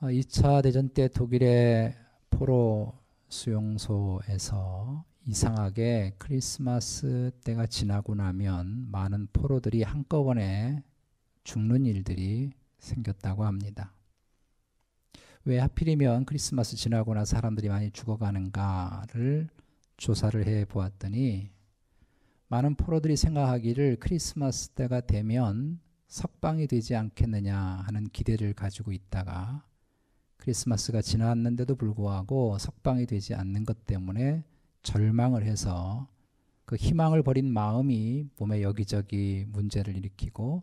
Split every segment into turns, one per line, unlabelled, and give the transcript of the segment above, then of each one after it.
2차 어, 대전 때 독일의 포로 수용소에서 이상하게 크리스마스 때가 지나고 나면 많은 포로들이 한꺼번에 죽는 일들이 생겼다고 합니다. 왜 하필이면 크리스마스 지나고 나 사람들이 많이 죽어가는가를 조사를 해 보았더니 많은 포로들이 생각하기를 크리스마스 때가 되면 석방이 되지 않겠느냐 하는 기대를 가지고 있다가 크리스마스가 지났는데도 불구하고 석방이 되지 않는 것 때문에 절망을 해서 그 희망을 버린 마음이 몸에 여기저기 문제를 일으키고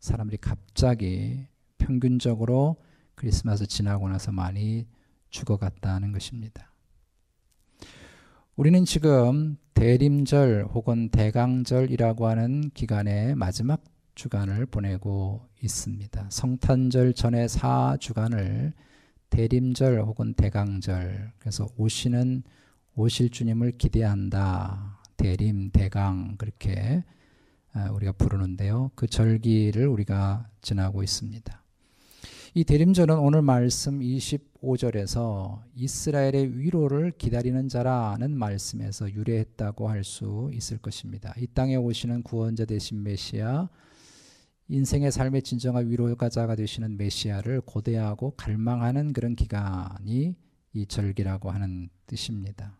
사람들이 갑자기 평균적으로 크리스마스 지나고 나서 많이 죽어갔다는 것입니다. 우리는 지금 대림절 혹은 대강절이라고 하는 기간의 마지막 주간을 보내고 있습니다. 성탄절 전에 4주간을 대림절 혹은 대강절 그래서 오시는 오실 주님을 기대한다. 대림, 대강 그렇게 아, 우리가 부르는데요. 그 절기를 우리가 지나고 있습니다. 이 대림절은 오늘 말씀 25절에서 이스라엘의 위로를 기다리는 자라는 말씀에서 유래했다고 할 수 있을 것입니다. 이 땅에 오시는 구원자 되신 메시아 인생의 삶의 진정한 위로가자가 되시는 메시아를 고대하고 갈망하는 그런 기간이 이 절기라고 하는 뜻입니다.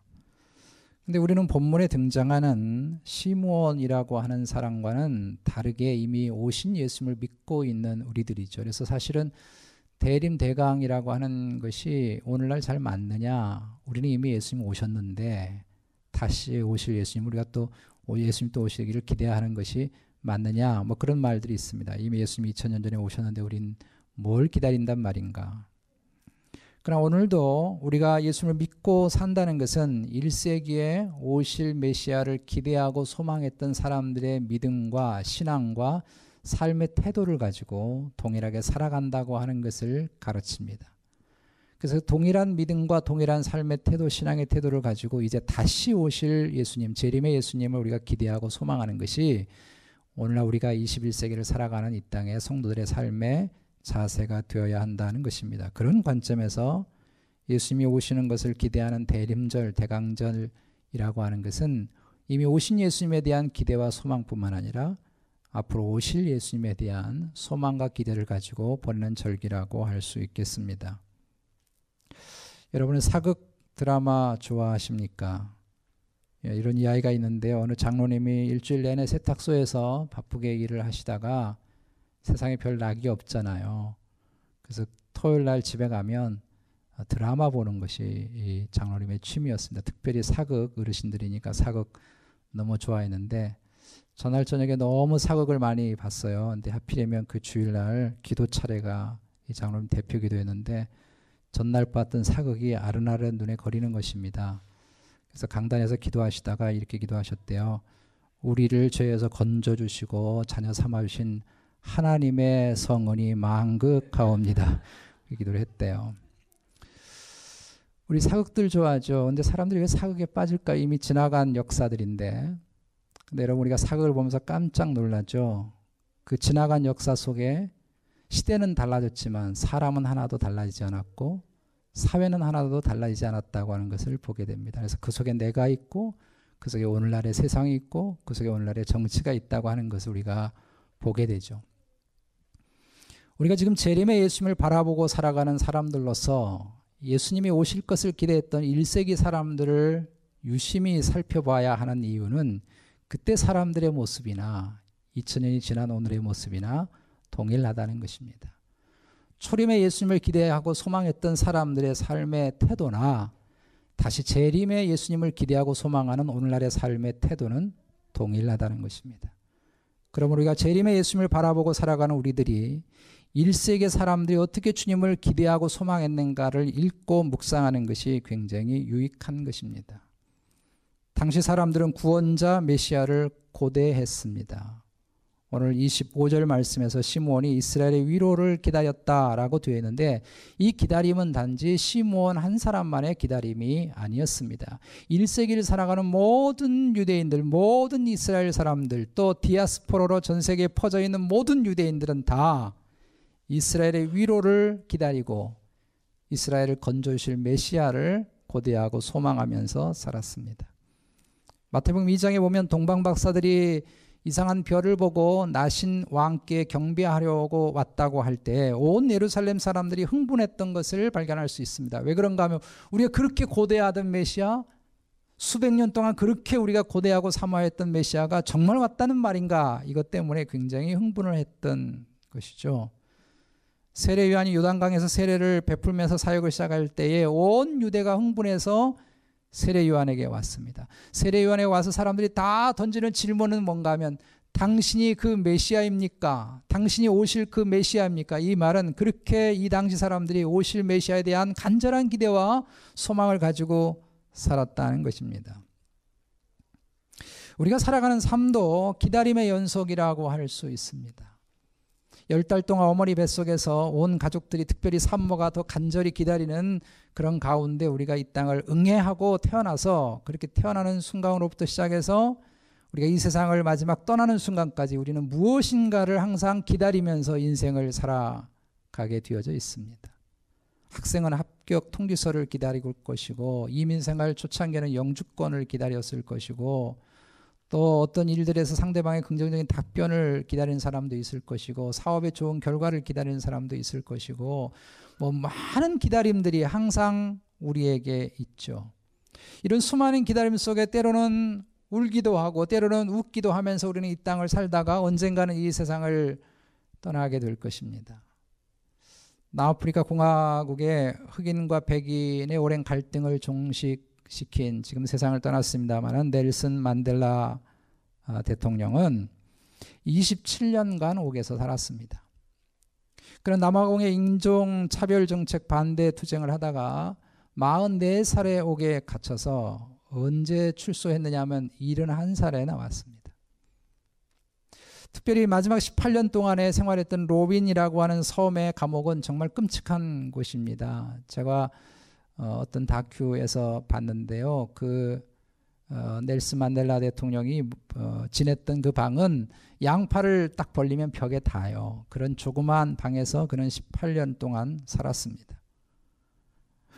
근데 우리는 본문에 등장하는 시므온이라고 하는 사람과는 다르게 이미 오신 예수님을 믿고 있는 우리들이죠. 그래서 사실은 대림 대강이라고 하는 것이 오늘날 잘 맞느냐? 우리는 이미 예수님 오셨는데 다시 오실 예수님 우리가 또 예수님 또 오시기를 기대하는 것이 맞느냐? 뭐 그런 말들이 있습니다. 이미 예수님이 2000년 전에 오셨는데 우린 뭘 기다린단 말인가? 그러나 오늘도 우리가 예수님을 믿고 산다는 것은 1세기에 오실 메시아를 기대하고 소망했던 사람들의 믿음과 신앙과 삶의 태도를 가지고 동일하게 살아간다고 하는 것을 가르칩니다. 그래서 동일한 믿음과 동일한 삶의 태도, 신앙의 태도를 가지고 이제 다시 오실 예수님, 재림의 예수님을 우리가 기대하고 소망하는 것이 오늘날 우리가 21세기를 살아가는 이 땅의 성도들의 삶의 자세가 되어야 한다는 것입니다. 그런 관점에서 예수님이 오시는 것을 기대하는 대림절, 대강절이라고 하는 것은 이미 오신 예수님에 대한 기대와 소망뿐만 아니라 앞으로 오실 예수님에 대한 소망과 기대를 가지고 보내는 절기라고 할 수 있겠습니다. 여러분은 사극 드라마 좋아하십니까? 예, 이런 이야기가 있는데 어느 장로님이 일주일 내내 세탁소에서 바쁘게 일을 하시다가 세상에 별 낙이 없잖아요. 그래서 토요일 날 집에 가면 드라마 보는 것이 이 장로님의 취미였습니다. 특별히 사극 어르신들이니까 사극 너무 좋아했는데 전날 저녁에 너무 사극을 많이 봤어요. 근데 하필이면 그 주일날 기도 차례가 이 장로님 대표 기도였는데 전날 봤던 사극이 아른아른 눈에 거리는 것입니다. 그래서 강단에서 기도하시다가 이렇게 기도하셨대요. 우리를 죄에서 건져 주시고 자녀 삼아 주신 하나님의 성은이 망극하옵니다. 기도를 했대요. 우리 사극들 좋아하죠. 근데 사람들이 왜 사극에 빠질까? 이미 지나간 역사들인데. 근데 여러분 우리가 사극을 보면서 깜짝 놀라죠. 그 지나간 역사 속에 시대는 달라졌지만 사람은 하나도 달라지지 않았고 사회는 하나도 달라지지 않았다고 하는 것을 보게 됩니다. 그래서 그 속에 내가 있고 그 속에 오늘날의 세상이 있고 그 속에 오늘날의 정치가 있다고 하는 것을 우리가 보게 되죠. 우리가 지금 재림의 예수님을 바라보고 살아가는 사람들로서 예수님이 오실 것을 기대했던 1세기 사람들을 유심히 살펴봐야 하는 이유는 그때 사람들의 모습이나 2000년이 지난 오늘의 모습이나 동일하다는 것입니다. 초림의 예수님을 기대하고 소망했던 사람들의 삶의 태도나 다시 재림의 예수님을 기대하고 소망하는 오늘날의 삶의 태도는 동일하다는 것입니다. 그럼 우리가 재림의 예수님을 바라보고 살아가는 우리들이 1세기 사람들이 어떻게 주님을 기대하고 소망했는가를 읽고 묵상하는 것이 굉장히 유익한 것입니다. 당시 사람들은 구원자 메시아를 고대했습니다. 오늘 25절 말씀에서 시므온이 이스라엘의 위로를 기다렸다라고 되어 있는데 이 기다림은 단지 시므온 한 사람만의 기다림이 아니었습니다. 1세기를 살아가는 모든 유대인들, 모든 이스라엘 사람들, 또 디아스포로로 전 세계에 퍼져 있는 모든 유대인들은 다 이스라엘의 위로를 기다리고 이스라엘을 건져 주실 메시아를 고대하고 소망하면서 살았습니다. 마태복음 2장에 보면 동방 박사들이 이상한 별을 보고 나신 왕께 경배하려고 왔다고 할 때 온 예루살렘 사람들이 흥분했던 것을 발견할 수 있습니다. 왜 그런가 하면 우리가 그렇게 고대하던 메시아 수백 년 동안 그렇게 우리가 고대하고 사모했던 메시아가 정말 왔다는 말인가 이것 때문에 굉장히 흥분을 했던 것이죠. 세례 요한이 요단강에서 세례를 베풀면서 사역을 시작할 때에 온 유대가 흥분해서 세례 요한에게 왔습니다. 세례 요한에 와서 사람들이 다 던지는 질문은 뭔가 하면 당신이 그 메시아입니까? 당신이 오실 그 메시아입니까? 이 말은 그렇게 이 당시 사람들이 오실 메시아에 대한 간절한 기대와 소망을 가지고 살았다는 것입니다. 우리가 살아가는 삶도 기다림의 연속이라고 할 수 있습니다. 열 달 동안 어머니 뱃속에서 온 가족들이 특별히 산모가 더 간절히 기다리는 그런 가운데 우리가 이 땅을 응애하고 태어나서 그렇게 태어나는 순간으로부터 시작해서 우리가 이 세상을 마지막 떠나는 순간까지 우리는 무엇인가를 항상 기다리면서 인생을 살아가게 되어져 있습니다. 학생은 합격 통지서를 기다리고 것이고 이민생활 초창기에는 영주권을 기다렸을 것이고 또 어떤 일들에서 상대방의 긍정적인 답변을 기다리는 사람도 있을 것이고 사업에 좋은 결과를 기다리는 사람도 있을 것이고 뭐 많은 기다림들이 항상 우리에게 있죠. 이런 수많은 기다림 속에 때로는 울기도 하고 때로는 웃기도 하면서 우리는 이 땅을 살다가 언젠가는 이 세상을 떠나게 될 것입니다. 남아프리카 공화국의 흑인과 백인의 오랜 갈등을 종식 시킨 지금 세상을 떠났습니다만은 넬슨 만델라 아, 대통령은 27년간 옥에서 살았습니다. 그는 남아공의 인종 차별 정책 반대 투쟁을 하다가 44살에 옥에 갇혀서 언제 출소했느냐 하면 71살에 나왔습니다. 특별히 마지막 18년 동안에 생활했던 로빈이라고 하는 섬의 감옥은 정말 끔찍한 곳입니다. 제가 어떤 다큐에서 봤는데요. 그 어, 넬스 만델라 대통령이 어, 지냈던 그 방은 양팔을 딱 벌리면 벽에 닿아요. 그런 조그만 방에서 그는 18년 동안 살았습니다.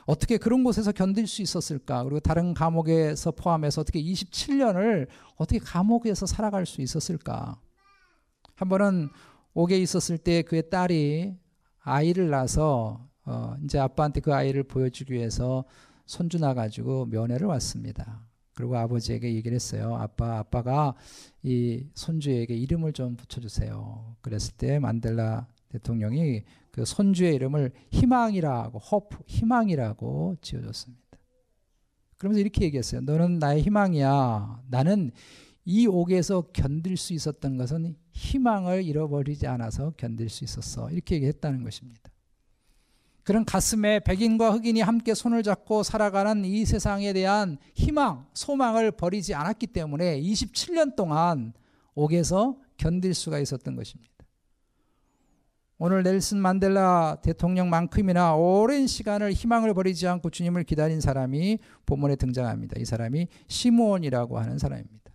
어떻게 그런 곳에서 견딜 수 있었을까? 그리고 다른 감옥에서 포함해서 어떻게 27년을 어떻게 감옥에서 살아갈 수 있었을까? 한 번은 옥에 있었을 때 그의 딸이 아이를 낳아서 어 이제 아빠한테 그 아이를 보여주기 위해서 손주 나가지고 면회를 왔습니다. 그리고 아버지에게 얘기를 했어요. 아빠, 아빠가 이 손주에게 이름을 좀 붙여주세요. 그랬을 때 만델라 대통령이 그 손주의 이름을 희망이라고, 호프, 희망이라고 지어줬습니다. 그러면서 이렇게 얘기했어요. 너는 나의 희망이야. 나는 이 옥에서 견딜 수 있었던 것은 희망을 잃어버리지 않아서 견딜 수 있었어. 이렇게 얘기했다는 것입니다. 그런 가슴에 백인과 흑인이 함께 손을 잡고 살아가는 이 세상에 대한 희망, 소망을 버리지 않았기 때문에 27년 동안 옥에서 견딜 수가 있었던 것입니다. 오늘 넬슨 만델라 대통령만큼이나 오랜 시간을 희망을 버리지 않고 주님을 기다린 사람이 본문에 등장합니다. 이 사람이 시므온이라고 하는 사람입니다.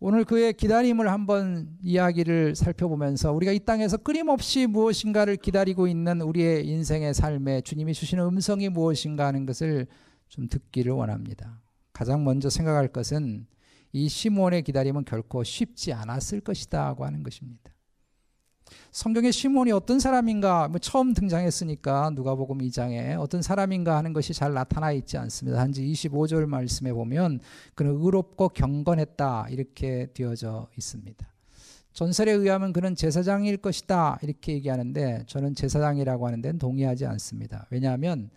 오늘 그의 기다림을 한번 이야기를 살펴보면서 우리가 이 땅에서 끊임없이 무엇인가를 기다리고 있는 우리의 인생의 삶에 주님이 주시는 음성이 무엇인가 하는 것을 좀 듣기를 원합니다. 가장 먼저 생각할 것은 이 시몬의 기다림은 결코 쉽지 않았을 것이다고 하는 것입니다. 성경의 시몬이 어떤 사람인가 뭐 처음 등장했으니까 누가복음 2장에 어떤 사람인가 하는 것이 잘 나타나 있지 않습니다. 단지 25절 말씀에 보면 그는 의롭고 경건했다 이렇게 되어져 있습니다. 전설에 의하면 그는 제사장일 것이다 이렇게 얘기하는데 저는 제사장이라고 하는 데는 동의하지 않습니다. 왜냐하면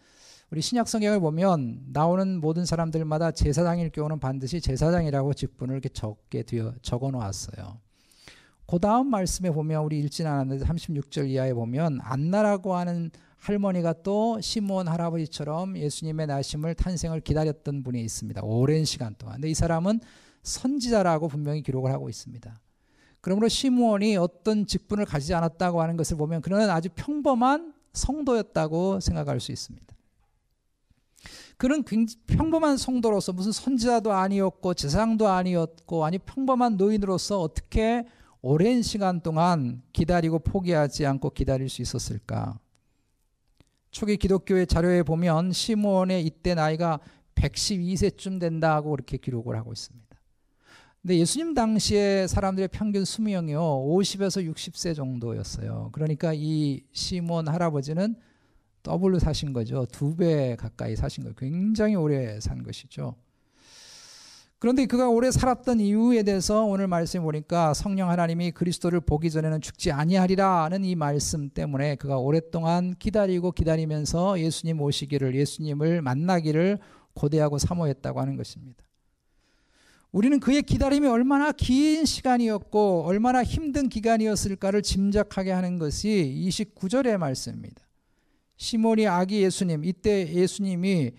우리 신약 성경을 보면 나오는 모든 사람들마다 제사장일 경우는 반드시 제사장이라고 직분을 이렇게 적게 적어 놓았어요. 그 다음 말씀에 보면 우리 읽진 않았는데 36절 이하에 보면 안나라고 하는 할머니가 또 시몬 할아버지처럼 예수님의 나심을 탄생을 기다렸던 분이 있습니다. 오랜 시간 동안. 근데 이 사람은 선지자라고 분명히 기록을 하고 있습니다. 그러므로 시므온이 어떤 직분을 가지지 않았다고 하는 것을 보면 그는 아주 평범한 성도였다고 생각할 수 있습니다. 그는 평범한 성도로서 무슨 선지자도 아니었고 제상도 아니었고 아니 평범한 노인으로서 어떻게 오랜 시간 동안 기다리고 포기하지 않고 기다릴 수 있었을까? 초기 기독교의 자료에 보면 시몬의 이때 나이가 112세쯤 된다고 그렇게 기록을 하고 있습니다. 근데 예수님 당시에 사람들의 평균 수명이요 50에서 60세 정도였어요. 그러니까 이 시몬 할아버지는 더블로 사신 거죠. 두 배 가까이 사신 거예요. 굉장히 오래 산 것이죠. 그런데 그가 오래 살았던 이유에 대해서 오늘 말씀해 보니까 성령 하나님이 그리스도를 보기 전에는 죽지 아니하리라는 이 말씀 때문에 그가 오랫동안 기다리고 기다리면서 예수님 오시기를 예수님을 만나기를 고대하고 사모했다고 하는 것입니다. 우리는 그의 기다림이 얼마나 긴 시간이었고 얼마나 힘든 기간이었을까를 짐작하게 하는 것이 29절의 말씀입니다. 시몬이 아기 예수님 이때 예수님이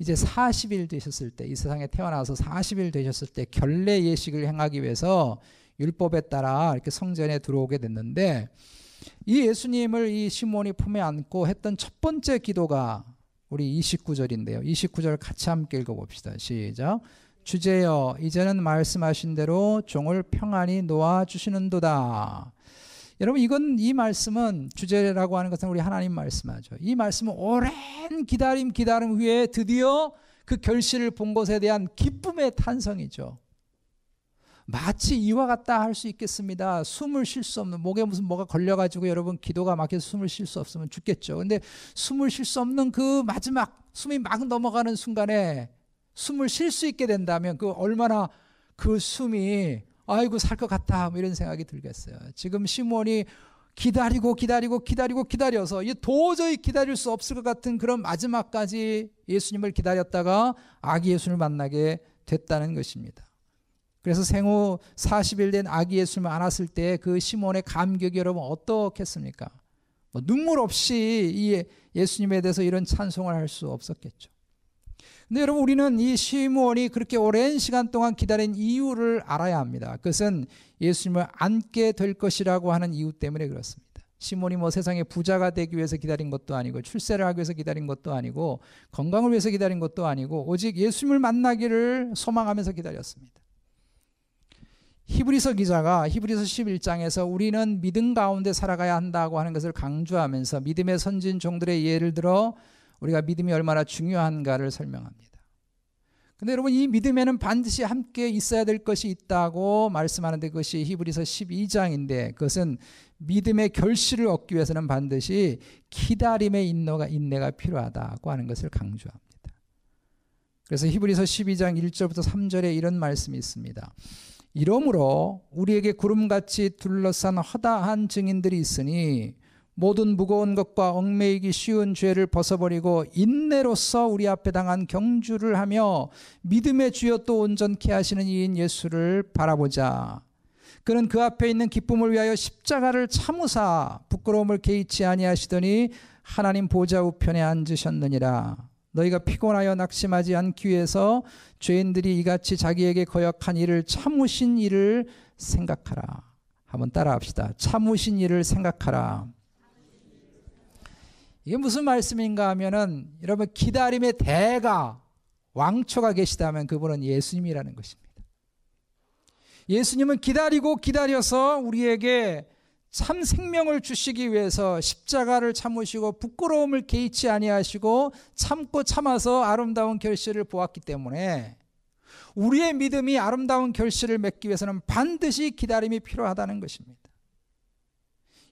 이제 40일 되셨을 때 이 세상에 태어나서 40일 되셨을 때 결례 예식을 행하기 위해서 율법에 따라 이렇게 성전에 들어오게 됐는데 이 예수님을 이 시몬이 품에 안고 했던 첫 번째 기도가 우리 29절인데요. 29절 같이 함께 읽어 봅시다. 시작. 주제여 이제는 말씀하신 대로 종을 평안히 놓아 주시는도다. 여러분 이건 이 말씀은 주제라고 하는 것은 우리 하나님 말씀하죠. 이 말씀은 오랜 기다림 기다림 후에 드디어 그 결실을 본 것에 대한 기쁨의 탄성이죠. 마치 이와 같다 할 수 있겠습니다. 숨을 쉴 수 없는 목에 무슨 뭐가 걸려 가지고 여러분 기도가 막혀서 숨을 쉴 수 없으면 죽겠죠. 근데 숨을 쉴 수 없는 그 마지막 숨이 막 넘어가는 순간에 숨을 쉴 수 있게 된다면 그 얼마나 그 숨이 아이고 살 것 같다 뭐 이런 생각이 들겠어요. 지금 시몬이 기다리고 기다리고 기다리고 기다려서 이 도저히 기다릴 수 없을 것 같은 그런 마지막까지 예수님을 기다렸다가 아기 예수를 만나게 됐다는 것입니다. 그래서 생후 40일 된 아기 예수를 안았을 때 그 시몬의 감격이 여러분 어떻겠습니까? 뭐 눈물 없이 이 예수님에 대해서 이런 찬송을 할 수 없었겠죠. 근데 여러분 우리는 이 시몬이 그렇게 오랜 시간 동안 기다린 이유를 알아야 합니다. 그것은 예수님을 안게 될 것이라고 하는 이유 때문에 그렇습니다. 시몬이 뭐 세상에 부자가 되기 위해서 기다린 것도 아니고 출세를 하기 위해서 기다린 것도 아니고 건강을 위해서 기다린 것도 아니고 오직 예수님을 만나기를 소망하면서 기다렸습니다. 히브리서 기자가 히브리서 11장에서 우리는 믿음 가운데 살아가야 한다고 하는 것을 강조하면서 믿음의 선진 종들의 예를 들어 우리가 믿음이 얼마나 중요한가를 설명합니다. 근데 여러분 이 믿음에는 반드시 함께 있어야 될 것이 있다고 말씀하는데 그것이 히브리서 12장인데 그것은 믿음의 결실을 얻기 위해서는 반드시 기다림의 인내가, 인내가 필요하다고 하는 것을 강조합니다. 그래서 히브리서 12장 1절부터 3절에 이런 말씀이 있습니다. 이러므로 우리에게 구름같이 둘러싼 허다한 증인들이 있으니 모든 무거운 것과 얽매이기 쉬운 죄를 벗어버리고 인내로서 우리 앞에 당한 경주를 하며 믿음의 주여 또 온전케 하시는 이인 예수를 바라보자. 그는 그 앞에 있는 기쁨을 위하여 십자가를 참으사 부끄러움을 개의치 아니하시더니 하나님 보좌 우편에 앉으셨느니라. 너희가 피곤하여 낙심하지 않기 위해서 죄인들이 이같이 자기에게 거역한 일을 참으신 일을 생각하라. 한번 따라합시다. 참으신 일을 생각하라. 이게 무슨 말씀인가 하면은 여러분 기다림의 대가 왕초가 계시다면 그분은 예수님이라는 것입니다. 예수님은 기다리고 기다려서 우리에게 참 생명을 주시기 위해서 십자가를 참으시고 부끄러움을 개의치 아니하시고 참고 참아서 아름다운 결실을 보았기 때문에 우리의 믿음이 아름다운 결실을 맺기 위해서는 반드시 기다림이 필요하다는 것입니다.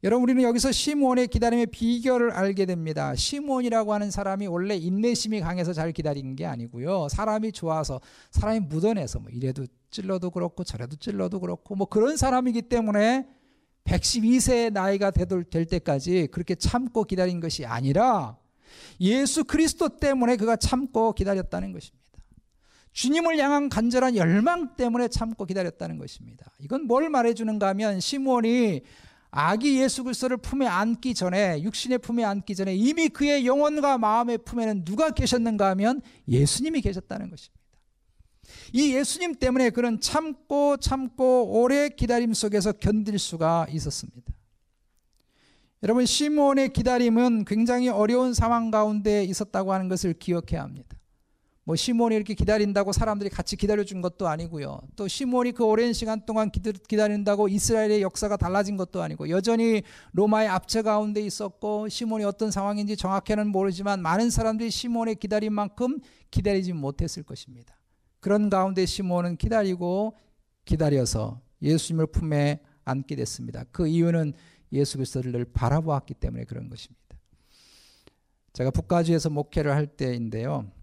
여러분 우리는 여기서 시몬의 기다림의 비결을 알게 됩니다. 시몬이라고 하는 사람이 원래 인내심이 강해서 잘 기다리는 게 아니고요. 사람이 좋아서 사람이 묻어내서 뭐 이래도 찔러도 그렇고 저래도 찔러도 그렇고 뭐 그런 사람이기 때문에 112세의 나이가 될 때까지 그렇게 참고 기다린 것이 아니라 예수 그리스도 때문에 그가 참고 기다렸다는 것입니다. 주님을 향한 간절한 열망 때문에 참고 기다렸다는 것입니다. 이건 뭘 말해주는가 하면 시몬이 아기 예수 그리스도를 품에 안기 전에 육신의 품에 안기 전에 이미 그의 영혼과 마음의 품에는 누가 계셨는가 하면 예수님이 계셨다는 것입니다. 이 예수님 때문에 그는 참고 참고 오래 기다림 속에서 견딜 수가 있었습니다. 여러분 시몬의 기다림은 굉장히 어려운 상황 가운데 있었다고 하는 것을 기억해야 합니다. 뭐 시몬이 이렇게 기다린다고 사람들이 같이 기다려준 것도 아니고요. 또 시몬이 그 오랜 시간 동안 기다린다고 이스라엘의 역사가 달라진 것도 아니고 여전히 로마의 압제 가운데 있었고 시몬이 어떤 상황인지 정확히는 모르지만 많은 사람들이 시몬의 기다린 만큼 기다리지 못했을 것입니다. 그런 가운데 시몬은 기다리고 기다려서 예수님을 품에 안게 됐습니다. 그 이유는 예수 그리스도를 늘 바라보았기 때문에 그런 것입니다. 제가 북가주에서 목회를 할 때인데요.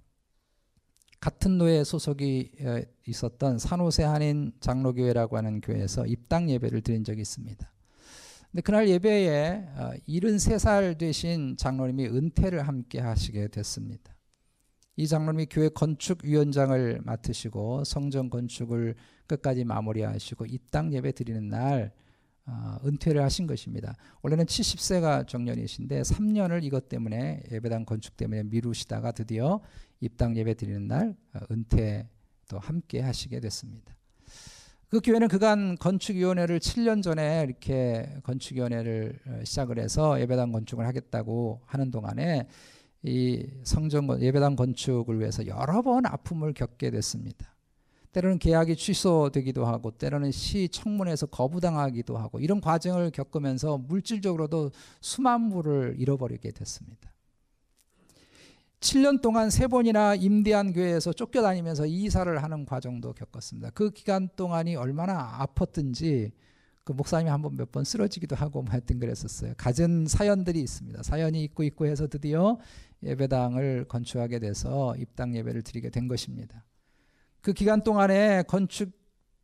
같은 노예 소속이 어, 있었던 산호세 한인 장로교회라고 하는 교회에서 입당 예배를 드린 적이 있습니다. 근데 그날 예배에 73살 어, 되신 장로님이 은퇴를 함께 하시게 됐습니다. 이 장로님이 교회 건축위원장을 맡으시고 성전 건축을 끝까지 마무리하시고 입당 예배 드리는 날 어, 은퇴를 하신 것입니다. 원래는 70세가 정년이신데 3년을 이것 때문에 예배당 건축 때문에 미루시다가 드디어 입당 예배 드리는 날 어, 은퇴도 함께 하시게 됐습니다. 그 교회는 그간 건축위원회를 7년 전에 이렇게 건축위원회를 어, 시작을 해서 예배당 건축을 하겠다고 하는 동안에 이 성전 예배당 건축을 위해서 여러 번 아픔을 겪게 됐습니다. 때로는 계약이 취소되기도 하고 때로는 시 청문회에서 거부당하기도 하고 이런 과정을 겪으면서 물질적으로도 수만 불을 잃어버리게 됐습니다. 7년 동안 세 번이나 임대한 교회에서 쫓겨다니면서 이사를 하는 과정도 겪었습니다. 그 기간 동안이 얼마나 아팠든지 그 목사님이 한 번 몇 번 쓰러지기도 하고 뭐 하여튼 그랬었어요. 갖은 사연들이 있습니다. 사연이 있고 있고 해서 드디어 예배당을 건축하게 돼서 입당 예배를 드리게 된 것입니다. 그 기간 동안에 건축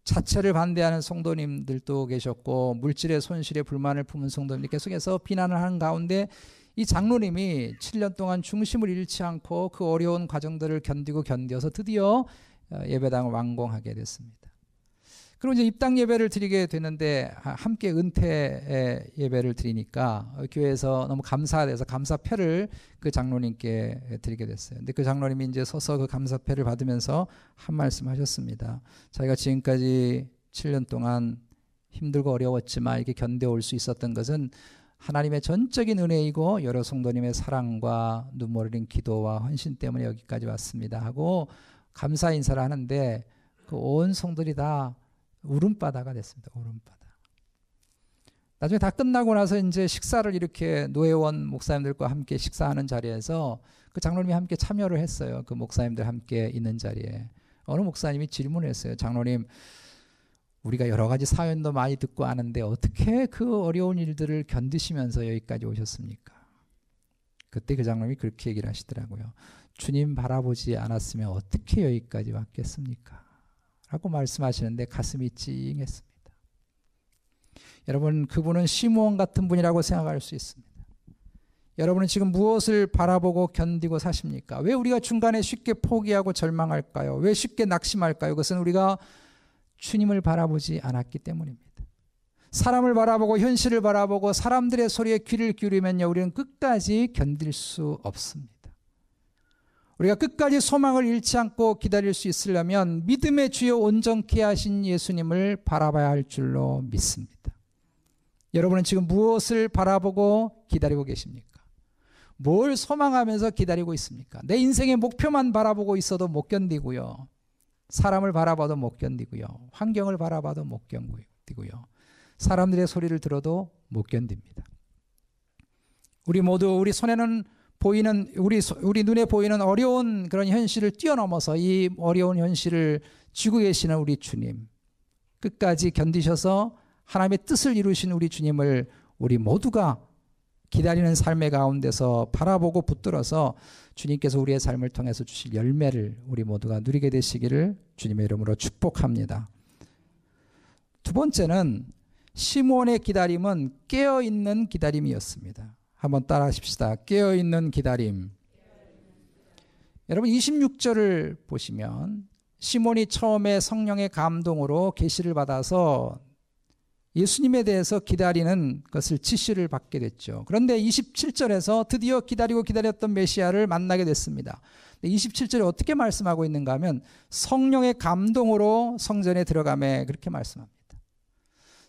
자체를 반대하는 성도님들도 계셨고 물질의 손실에 불만을 품은 성도님들 계속해서 비난을 하는 가운데 이 장로님이 7년 동안 중심을 잃지 않고 그 어려운 과정들을 견디고 견뎌서 드디어 어, 예배당을 완공하게 됐습니다. 그리고 이제 입당 예배를 드리게 되는데 함께 은퇴 예배를 드리니까 교회에서 너무 감사돼서 감사패를 그 장로님께 드리게 됐어요. 근데 그 장로님이 이제 서서 그 감사패를 받으면서 한 말씀 하셨습니다. 자기가 지금까지 7년 동안 힘들고 어려웠지만 이렇게 견뎌올 수 있었던 것은 하나님의 전적인 은혜이고 여러 성도님의 사랑과 눈물 흘린 기도와 헌신 때문에 여기까지 왔습니다 하고 감사 인사를 하는데 그 온 성들이 다 울음바다가 됐습니다. 울음바다. 나중에 다 끝나고 나서 이제 식사를 이렇게 노예원 목사님들과 함께 식사하는 자리에서 그 장로님이 함께 참여를 했어요. 그 목사님들 함께 있는 자리에. 어느 목사님이 질문을 했어요. 장로님, 우리가 여러 가지 사연도 많이 듣고 아는데 어떻게 그 어려운 일들을 견디시면서 여기까지 오셨습니까? 그때 그 장로님이 그렇게 얘기를 하시더라고요. 주님 바라보지 않았으면 어떻게 여기까지 왔겠습니까? 라고 말씀하시는데 가슴이 찡했습니다. 여러분, 그분은 시므온 같은 분이라고 생각할 수 있습니다. 여러분은 지금 무엇을 바라보고 견디고 사십니까? 왜 우리가 중간에 쉽게 포기하고 절망할까요? 왜 쉽게 낙심할까요? 그것은 우리가 주님을 바라보지 않았기 때문입니다. 사람을 바라보고 현실을 바라보고 사람들의 소리에 귀를 기울이면요, 우리는 끝까지 견딜 수 없습니다. 우리가 끝까지 소망을 잃지 않고 기다릴 수 있으려면 믿음의 주요 온전케 하신 예수님을 바라봐야 할 줄로 믿습니다. 여러분은 지금 무엇을 바라보고 기다리고 계십니까? 뭘 소망하면서 기다리고 있습니까? 내 인생의 목표만 바라보고 있어도 못 견디고요. 사람을 바라봐도 못 견디고요. 환경을 바라봐도 못 견디고요. 사람들의 소리를 들어도 못 견딥니다. 우리 모두 우리 손에는 보이는 우리 우리 눈에 보이는 어려운 그런 현실을 뛰어넘어서 이 어려운 현실을 쥐고 계시는 우리 주님 끝까지 견디셔서 하나님의 뜻을 이루신 우리 주님을 우리 모두가 기다리는 삶의 가운데서 바라보고 붙들어서 주님께서 우리의 삶을 통해서 주실 열매를 우리 모두가 누리게 되시기를 주님의 이름으로 축복합니다. 두 번째는 시몬의 기다림은 깨어 있는 기다림이었습니다. 한번 따라 하십시다. 깨어 있는 기다림. 여러분 26절을 보시면 시몬이 처음에 성령의 감동으로 계시를 받아서 예수님에 대해서 기다리는 것을 지시를 받게 됐죠. 그런데 27절에서 드디어 기다리고 기다렸던 메시아를 만나게 됐습니다. 27절에 어떻게 말씀하고 있는가 하면 성령의 감동으로 성전에 들어가매 그렇게 말씀합니다.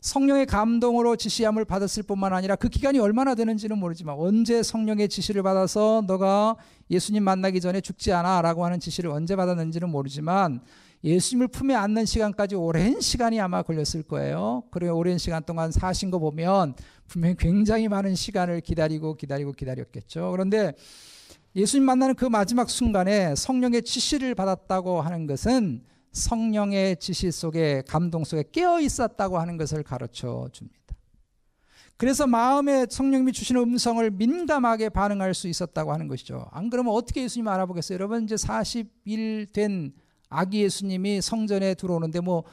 성령의 감동으로 지시함을 받았을 뿐만 아니라 그 기간이 얼마나 되는지는 모르지만 언제 성령의 지시를 받아서 너가 예수님 만나기 전에 죽지 않아 라고 하는 지시를 언제 받았는지는 모르지만 예수님을 품에 안는 시간까지 오랜 시간이 아마 걸렸을 거예요. 그리고 오랜 시간 동안 사신 거 보면 분명히 굉장히 많은 시간을 기다리고 기다리고 기다렸겠죠. 그런데 예수님 만나는 그 마지막 순간에 성령의 지시를 받았다고 하는 것은 성령의 지시 속에 감동 속에 깨어 있었다고 하는 것을 가르쳐 줍니다. 그래서 마음에 성령님이 주시는 음성을 민감하게 반응할 수 있었다고 하는 것이죠. 안 그러면 어떻게 예수님 알아보겠어요? 여러분 이제 40일 된 아기 예수님이 성전에 들어오는데 뭐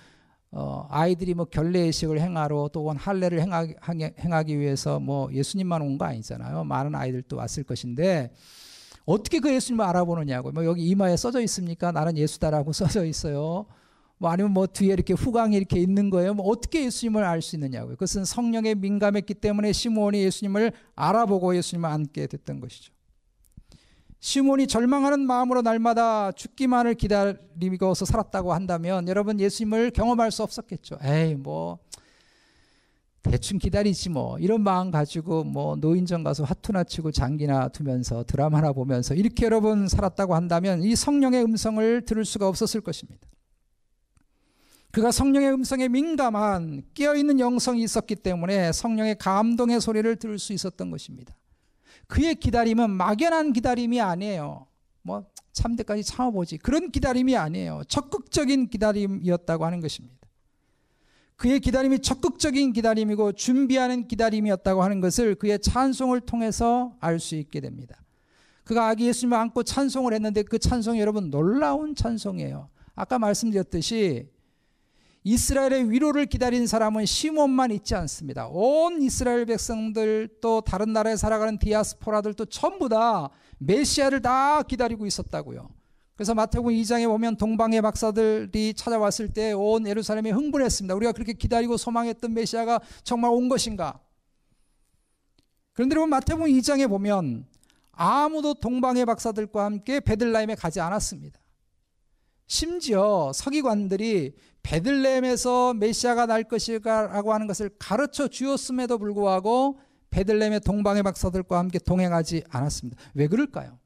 어, 아이들이 뭐 결례의식을 행하러 또 할례를 행하기, 행하기 위해서 뭐 예수님만 온 거 아니잖아요. 많은 아이들도 왔을 것인데 어떻게 그 예수님을 알아보느냐고. 뭐 여기 이마에 써져 있습니까? 나는 예수다라고 써져 있어요. 뭐 아니면 뭐 뒤에 이렇게 후광이 이렇게 있는 거예요. 뭐 어떻게 예수님을 알 수 있느냐고요. 그것은 성령에 민감했기 때문에 시몬이 예수님을 알아보고 예수님을 안게 됐던 것이죠. 시몬이 절망하는 마음으로 날마다 죽기만을 기다리고서 살았다고 한다면 여러분 예수님을 경험할 수 없었겠죠. 에이 뭐 대충 기다리지 뭐 이런 마음 가지고 뭐 노인정 가서 화투나 치고 장기나 두면서 드라마나 보면서 이렇게 여러분 살았다고 한다면 이 성령의 음성을 들을 수가 없었을 것입니다. 그가 성령의 음성에 민감한 깨어있는 영성이 있었기 때문에 성령의 감동의 소리를 들을 수 있었던 것입니다. 그의 기다림은 막연한 기다림이 아니에요. 뭐 참대까지 참아보지 그런 기다림이 아니에요. 적극적인 기다림이었다고 하는 것입니다. 그의 기다림이 적극적인 기다림이고 준비하는 기다림이었다고 하는 것을 그의 찬송을 통해서 알 수 있게 됩니다. 그가 아기 예수님을 안고 찬송을 했는데 그 찬송이 여러분 놀라운 찬송이에요. 아까 말씀드렸듯이 이스라엘의 위로를 기다린 사람은 시몬만 있지 않습니다. 온 이스라엘 백성들 또 다른 나라에 살아가는 디아스포라들도 전부 다 메시아를 다 기다리고 있었다고요. 그래서 마태복음 2장에 보면 동방의 박사들이 찾아왔을 때 온 예루살렘이 흥분했습니다. 우리가 그렇게 기다리고 소망했던 메시아가 정말 온 것인가? 그런데 여러분 마태복음 2장에 보면 아무도 동방의 박사들과 함께 베들라임에 가지 않았습니다. 심지어 서기관들이 베들레헴에서 메시아가 날 것이라고 하는 것을 가르쳐 주었음에도 불구하고 베들레헴의 동방의 박사들과 함께 동행하지 않았습니다. 왜 그럴까요?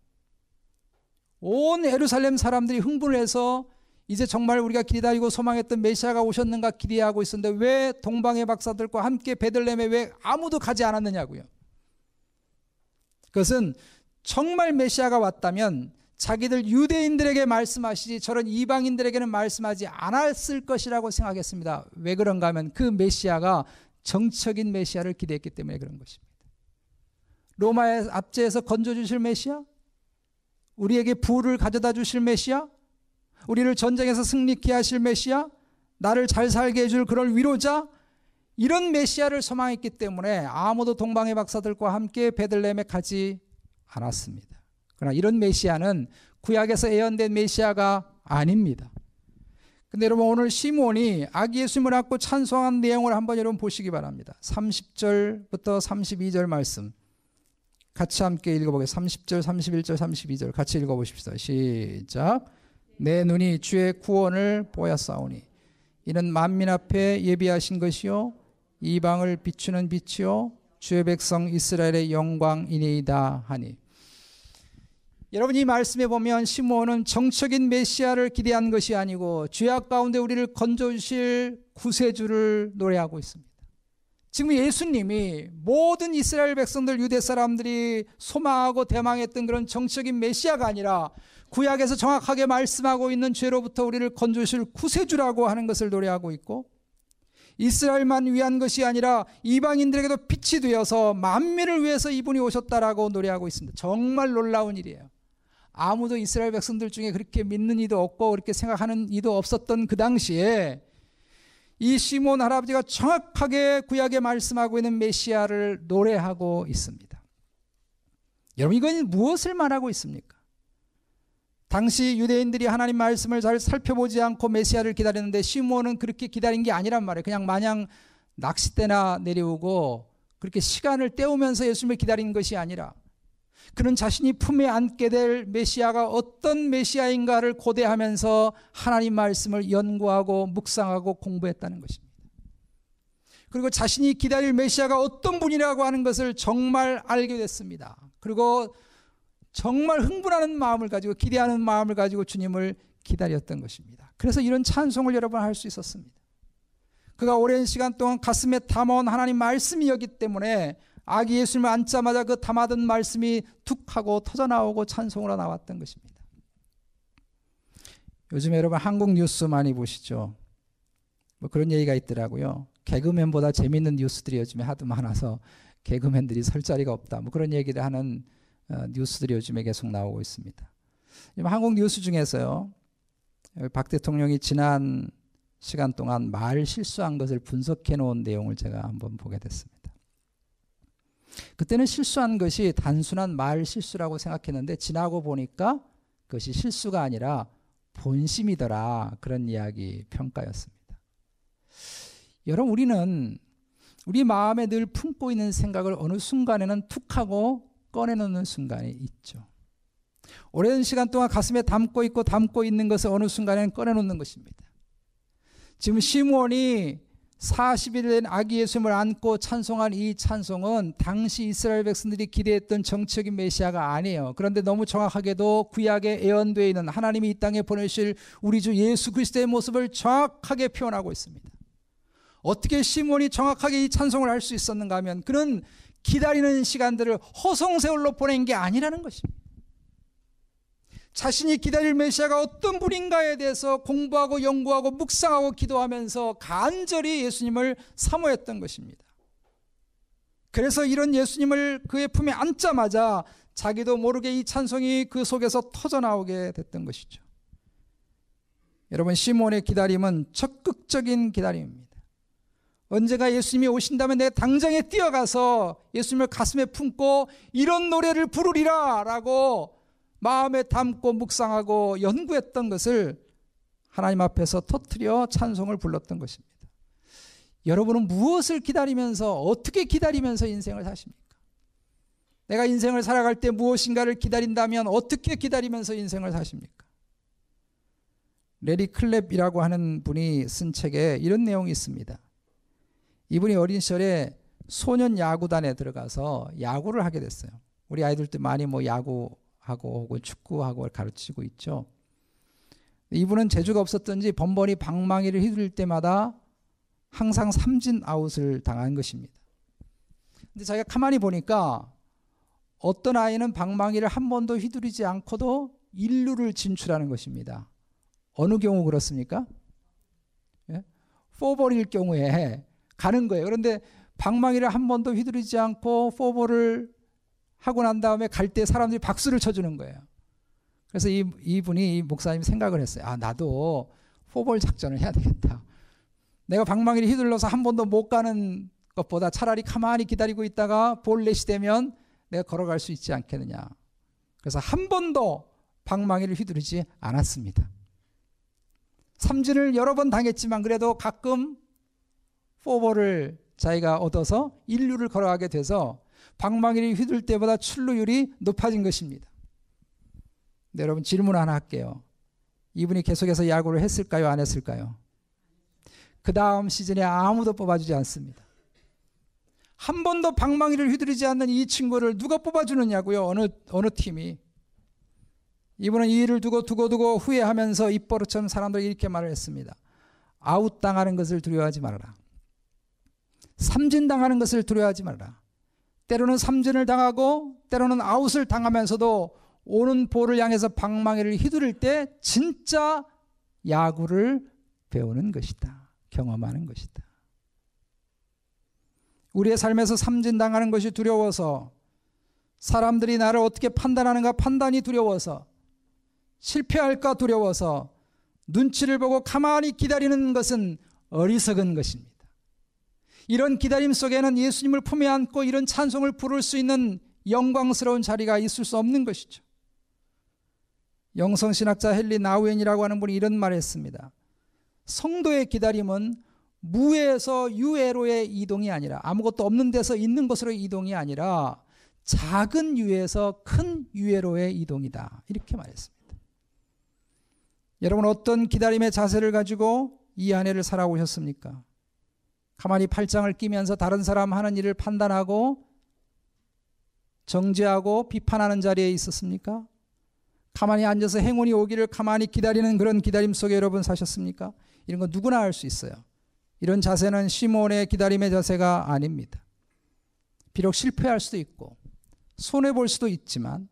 온 예루살렘 사람들이 흥분을 해서 이제 정말 우리가 기다리고 소망했던 메시아가 오셨는가 기대하고 있었는데 왜 동방의 박사들과 함께 베들레헴에 왜 아무도 가지 않았느냐고요. 그것은 정말 메시아가 왔다면 자기들 유대인들에게 말씀하시지 저런 이방인들에게는 말씀하지 않았을 것이라고 생각했습니다. 왜 그런가 하면 그 메시아가 정적인 메시아를 기대했기 때문에 그런 것입니다. 로마의 압제에서 건져주실 메시아? 우리에게 부를 가져다 주실 메시아? 우리를 전쟁에서 승리케 하실 메시아? 나를 잘 살게 해줄 그럴 위로자? 이런 메시아를 소망했기 때문에 아무도 동방의 박사들과 함께 베들레헴에 가지 않았습니다. 그러나 이런 메시아는 구약에서 예언된 메시아가 아닙니다. 근데 여러분 오늘 시몬이 아기 예수님을 안고 찬송한 내용을 한번 여러분 보시기 바랍니다. 30절부터 32절 말씀. 같이 함께 읽어보겠습니다. 30절, 31절, 32절 같이 읽어보십시다. 시작. 내 눈이 주의 구원을 보였사오니 이는 만민 앞에 예비하신 것이요 이방을 비추는 빛이요 주의 백성 이스라엘의 영광이니이다 하니 여러분 이 말씀에 보면 시므온은 정적인 메시아를 기대한 것이 아니고 죄악 가운데 우리를 건져 주실 구세주를 노래하고 있습니다. 지금 예수님이 모든 이스라엘 백성들 유대 사람들이 소망하고 대망했던 그런 정적인 메시아가 아니라 구약에서 정확하게 말씀하고 있는 죄로부터 우리를 건져주실 구세주라고 하는 것을 노래하고 있고 이스라엘만 위한 것이 아니라 이방인들에게도 빛이 되어서 만민을 위해서 이분이 오셨다라고 노래하고 있습니다. 정말 놀라운 일이에요. 아무도 이스라엘 백성들 중에 그렇게 믿는 이도 없고 그렇게 생각하는 이도 없었던 그 당시에 이 시몬 할아버지가 정확하게 구약에 말씀하고 있는 메시아를 노래하고 있습니다. 여러분 이건 무엇을 말하고 있습니까? 당시 유대인들이 하나님 말씀을 잘 살펴보지 않고 메시아를 기다렸는데 시몬은 그렇게 기다린 게 아니란 말이에요. 그냥 마냥 낚싯대나 내려오고 그렇게 시간을 때우면서 예수님을 기다린 것이 아니라 그는 자신이 품에 안게 될 메시아가 어떤 메시아인가를 고대하면서 하나님 말씀을 연구하고 묵상하고 공부했다는 것입니다. 그리고 자신이 기다릴 메시아가 어떤 분이라고 하는 것을 정말 알게 됐습니다. 그리고 정말 흥분하는 마음을 가지고 기대하는 마음을 가지고 주님을 기다렸던 것입니다. 그래서 이런 찬송을 여러 번 할 수 있었습니다. 그가 오랜 시간 동안 가슴에 담아온 하나님 말씀이었기 때문에 아기 예수님을 앉자마자 그 담아둔 말씀이 툭 하고 터져나오고 찬송으로 나왔던 것입니다. 요즘 여러분 한국 뉴스 많이 보시죠? 뭐 그런 얘기가 있더라고요. 개그맨보다 재밌는 뉴스들이 요즘에 하도 많아서 개그맨들이 설 자리가 없다. 뭐 그런 얘기를 하는 어, 뉴스들이 요즘에 계속 나오고 있습니다. 한국 뉴스 중에서요. 박 대통령이 지난 시간 동안 말 실수한 것을 분석해 놓은 내용을 제가 한번 보게 됐습니다. 그때는 실수한 것이 단순한 말 실수라고 생각했는데 지나고 보니까 그것이 실수가 아니라 본심이더라. 그런 이야기 평가였습니다. 여러분 우리는 우리 마음에 늘 품고 있는 생각을 어느 순간에는 툭 하고 꺼내놓는 순간이 있죠. 오랜 시간 동안 가슴에 담고 있고 담고 있는 것을 어느 순간에는 꺼내놓는 것입니다. 지금 시므온이 40일 된 아기 예수님을 안고 찬송한 이 찬송은 당시 이스라엘 백성들이 기대했던 정치적인 메시아가 아니에요. 그런데 너무 정확하게도 구약에 예언되어 있는 하나님이 이 땅에 보내실 우리 주 예수 그리스도의 모습을 정확하게 표현하고 있습니다. 어떻게 시몬이 정확하게 이 찬송을 할 수 있었는가 하면 그는 기다리는 시간들을 허송세월로 보낸 게 아니라는 것입니다. 자신이 기다릴 메시아가 어떤 분인가에 대해서 공부하고 연구하고 묵상하고 기도하면서 간절히 예수님을 사모했던 것입니다. 그래서 이런 예수님을 그의 품에 앉자마자 자기도 모르게 이 찬송이 그 속에서 터져나오게 됐던 것이죠. 여러분, 시몬의 기다림은 적극적인 기다림입니다. 언제가 예수님이 오신다면 내가 당장에 뛰어가서 예수님을 가슴에 품고 이런 노래를 부르리라 라고 마음에 담고 묵상하고 연구했던 것을 하나님 앞에서 터트려 찬송을 불렀던 것입니다. 여러분은 무엇을 기다리면서 어떻게 기다리면서 인생을 사십니까? 내가 인생을 살아갈 때 무엇인가를 기다린다면 어떻게 기다리면서 인생을 사십니까? 레리 클랩이라고 하는 분이 쓴 책에 이런 내용이 있습니다. 이분이 어린 시절에 소년 야구단에 들어가서 야구를 하게 됐어요. 우리 아이들도 많이 뭐 야구 하고 혹은 축구하고 가르치고 있죠. 이분은 재주가 없었던지 번번이 방망이를 휘둘 때마다 항상 삼진 아웃을 당한 것입니다. 근데 자기가 가만히 보니까 어떤 아이는 방망이를 한 번도 휘두르지 않고도 인류를 진출하는 것입니다. 어느 경우 그렇습니까? 예? 포볼일 경우에 가는 거예요. 그런데 방망이를 한 번도 휘두르지 않고 포볼을 하고 난 다음에 갈 때 사람들이 박수를 쳐주는 거예요. 그래서 이, 이분이 이 목사님이 생각을 했어요. 아, 나도 포볼 작전을 해야 되겠다. 내가 방망이를 휘둘러서 한 번도 못 가는 것보다 차라리 가만히 기다리고 있다가 볼넷이 되면 내가 걸어갈 수 있지 않겠느냐. 그래서 한 번도 방망이를 휘두르지 않았습니다. 삼진을 여러 번 당했지만 그래도 가끔 포볼을 자기가 얻어서 인류를 걸어가게 돼서 방망이를 휘둘 때보다 출루율이 높아진 것입니다. 네, 여러분 질문 하나 할게요. 이분이 계속해서 야구를 했을까요? 안 했을까요? 그 다음 시즌에 아무도 뽑아주지 않습니다. 한 번도 방망이를 휘두르지 않는 이 친구를 누가 뽑아주느냐고요? 어느, 어느 팀이. 이분은 이 일을 두고 두고 두고 후회하면서 입버릇처럼 사람들이 이렇게 말을 했습니다. 아웃당하는 것을 두려워하지 말아라. 삼진 당하는 것을 두려워하지 말라. 때로는 삼진을 당하고 때로는 아웃을 당하면서도 오는 볼을 향해서 방망이를 휘두를 때 진짜 야구를 배우는 것이다. 경험하는 것이다. 우리의 삶에서 삼진 당하는 것이 두려워서 사람들이 나를 어떻게 판단하는가 판단이 두려워서 실패할까 두려워서 눈치를 보고 가만히 기다리는 것은 어리석은 것입니다. 이런 기다림 속에는 예수님을 품에 안고 이런 찬송을 부를 수 있는 영광스러운 자리가 있을 수 없는 것이죠. 영성신학자 헨리 나우엔이라고 하는 분이 이런 말을 했습니다. 성도의 기다림은 무에서 유에로의 이동이 아니라 아무것도 없는 데서 있는 곳으로의 이동이 아니라 작은 유에서 큰 유에로의 이동이다. 이렇게 말했습니다. 여러분 어떤 기다림의 자세를 가지고 이 한 해를 살아오셨습니까? 가만히 팔짱을 끼면서 다른 사람 하는 일을 판단하고 정죄하고 비판하는 자리에 있었습니까? 가만히 앉아서 행운이 오기를 가만히 기다리는 그런 기다림 속에 여러분 사셨습니까? 이런 거 누구나 할 수 있어요. 이런 자세는 시몬의 기다림의 자세가 아닙니다. 비록 실패할 수도 있고 손해 볼 수도 있지만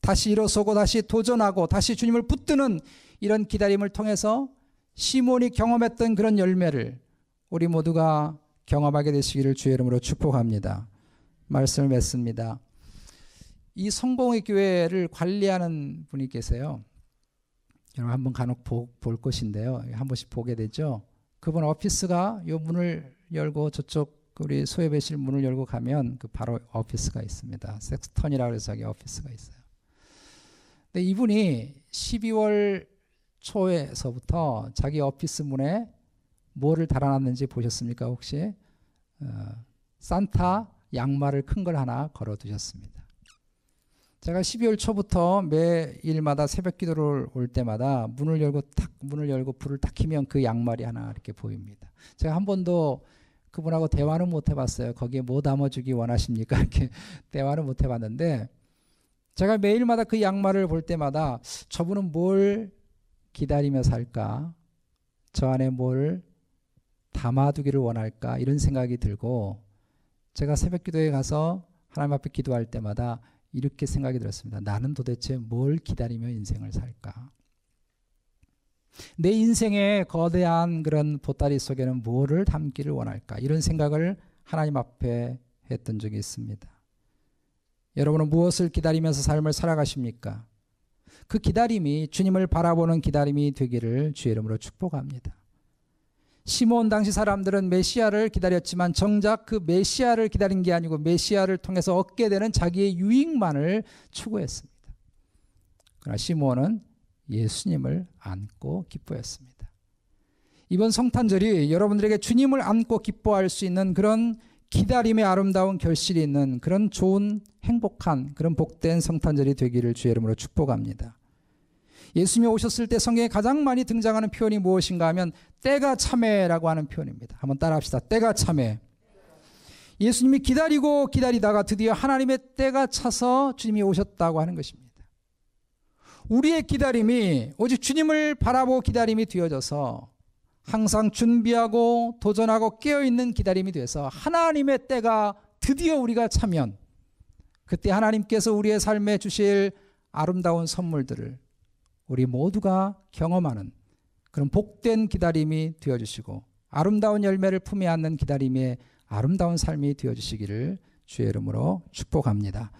다시 일어서고 다시 도전하고 다시 주님을 붙드는 이런 기다림을 통해서 시몬이 경험했던 그런 열매를 우리 모두가 경험하게 되시기를 주의 이름으로 축복합니다. 말씀을 맺습니다. 이 성공의 교회를 관리하는 분이 계세요. 여러분 한번 간혹 볼 것인데요. 한 번씩 보게 되죠. 그분 오피스가 요 문을 열고 저쪽 우리 소예배실 문을 열고 가면 그 바로 오피스가 있습니다. 섹스턴이라고 해서 자기 오피스가 있어요. 근데 이분이 12월 초에서부터 자기 오피스 문에 뭐를 달아놨는지 보셨습니까 혹시? 어, 산타 양말을 큰 걸 하나 걸어 두셨습니다. 제가 12월 초부터 매일마다 새벽 기도를 올 때마다 문을 열고 탁 문을 열고 불을 딱 켜면 그 양말이 하나 이렇게 보입니다. 제가 한 번도 그분하고 대화는 못 해봤어요. 거기에 뭐 담아주기 원하십니까? 이렇게 대화는 못 해봤는데 제가 매일마다 그 양말을 볼 때마다 저분은 뭘 기다리며 살까? 저 안에 뭘 담아두기를 원할까? 이런 생각이 들고 제가 새벽 기도에 가서 하나님 앞에 기도할 때마다 이렇게 생각이 들었습니다. 나는 도대체 뭘 기다리며 인생을 살까? 내 인생의 거대한 그런 보따리 속에는 뭐를 담기를 원할까? 이런 생각을 하나님 앞에 했던 적이 있습니다. 여러분은 무엇을 기다리면서 삶을 살아가십니까? 그 기다림이 주님을 바라보는 기다림이 되기를 주의 이름으로 축복합니다. 시몬 당시 사람들은 메시아를 기다렸지만 정작 그 메시아를 기다린 게 아니고 메시아를 통해서 얻게 되는 자기의 유익만을 추구했습니다. 그러나 시몬은 예수님을 안고 기뻐했습니다. 이번 성탄절이 여러분들에게 주님을 안고 기뻐할 수 있는 그런 기다림의 아름다운 결실이 있는 그런 좋은 행복한 그런 복된 성탄절이 되기를 주의 이름으로 축복합니다. 예수님이 오셨을 때 성경에 가장 많이 등장하는 표현이 무엇인가 하면 때가 참회라고 하는 표현입니다. 한번 따라합시다. 때가 참회. 예수님이 기다리고 기다리다가 드디어 하나님의 때가 차서 주님이 오셨다고 하는 것입니다. 우리의 기다림이 오직 주님을 바라보고 기다림이 되어져서 항상 준비하고 도전하고 깨어있는 기다림이 돼서 하나님의 때가 드디어 우리가 차면 그때 하나님께서 우리의 삶에 주실 아름다운 선물들을 우리 모두가 경험하는 그런 복된 기다림이 되어 주시고 아름다운 열매를 품에 안는 기다림의 아름다운 삶이 되어 주시기를 주의 이름으로 축복합니다.